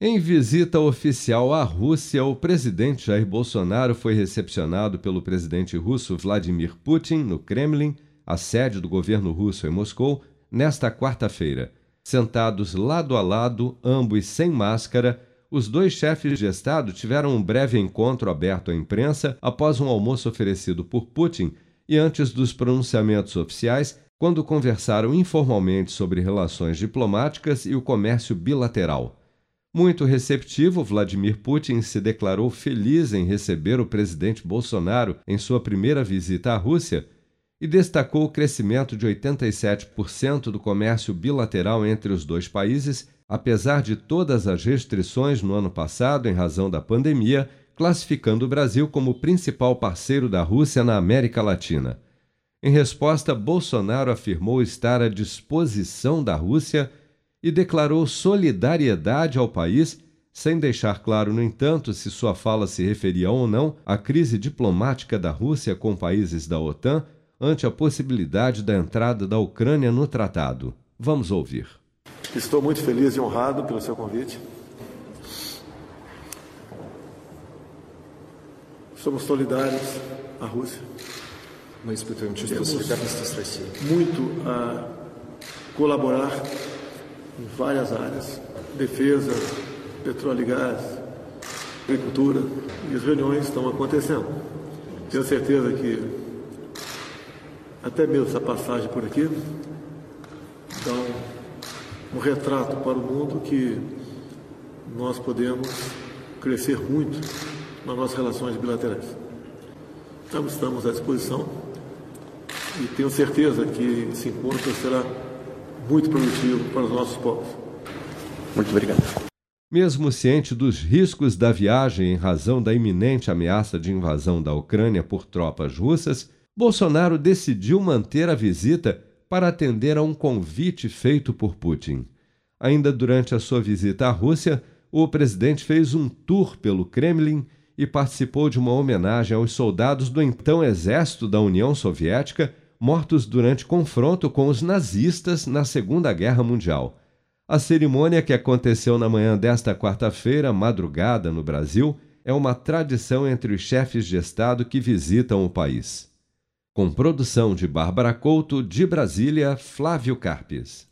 Em visita oficial à Rússia, o presidente Jair Bolsonaro foi recepcionado pelo presidente russo Vladimir Putin no Kremlin, a sede do governo russo em Moscou, nesta quarta-feira. Sentados lado a lado, ambos sem máscara, os dois chefes de Estado tiveram um breve encontro aberto à imprensa após um almoço oferecido por Putin e antes dos pronunciamentos oficiais, quando conversaram informalmente sobre relações diplomáticas e o comércio bilateral. Muito receptivo, Vladimir Putin se declarou feliz em receber o presidente Bolsonaro em sua primeira visita à Rússia e destacou o crescimento de 87% do comércio bilateral entre os dois países, apesar de todas as restrições no ano passado em razão da pandemia, classificando o Brasil como o principal parceiro da Rússia na América Latina. Em resposta, Bolsonaro afirmou estar à disposição da Rússia e declarou solidariedade ao país, sem deixar claro, no entanto, se sua fala se referia ou não à crise diplomática da Rússia com países da OTAN ante a possibilidade da entrada da Ucrânia no tratado. Vamos ouvir. Estou muito feliz e honrado pelo seu convite. Somos solidários à Rússia. Muito a colaborar em várias áreas: defesa, petróleo e gás, agricultura. E as reuniões estão acontecendo. Tenho certeza que até mesmo essa passagem por aqui dá um, um retrato para o mundo que nós podemos crescer muito nas nossas relações bilaterais. Então, estamos à disposição e tenho certeza que esse encontro será muito produtivo para os nossos povos. Muito obrigado. Mesmo ciente dos riscos da viagem em razão da iminente ameaça de invasão da Ucrânia por tropas russas, Bolsonaro decidiu manter a visita para atender a um convite feito por Putin. Ainda durante a sua visita à Rússia, o presidente fez um tour pelo Kremlin e participou de uma homenagem aos soldados do então Exército da União Soviética mortos durante confronto com os nazistas na Segunda Guerra Mundial. A cerimônia, que aconteceu na manhã desta quarta-feira, madrugada, no Brasil, é uma tradição entre os chefes de Estado que visitam o país. Com produção de Bárbara Couto, de Brasília, Flávio Carpes.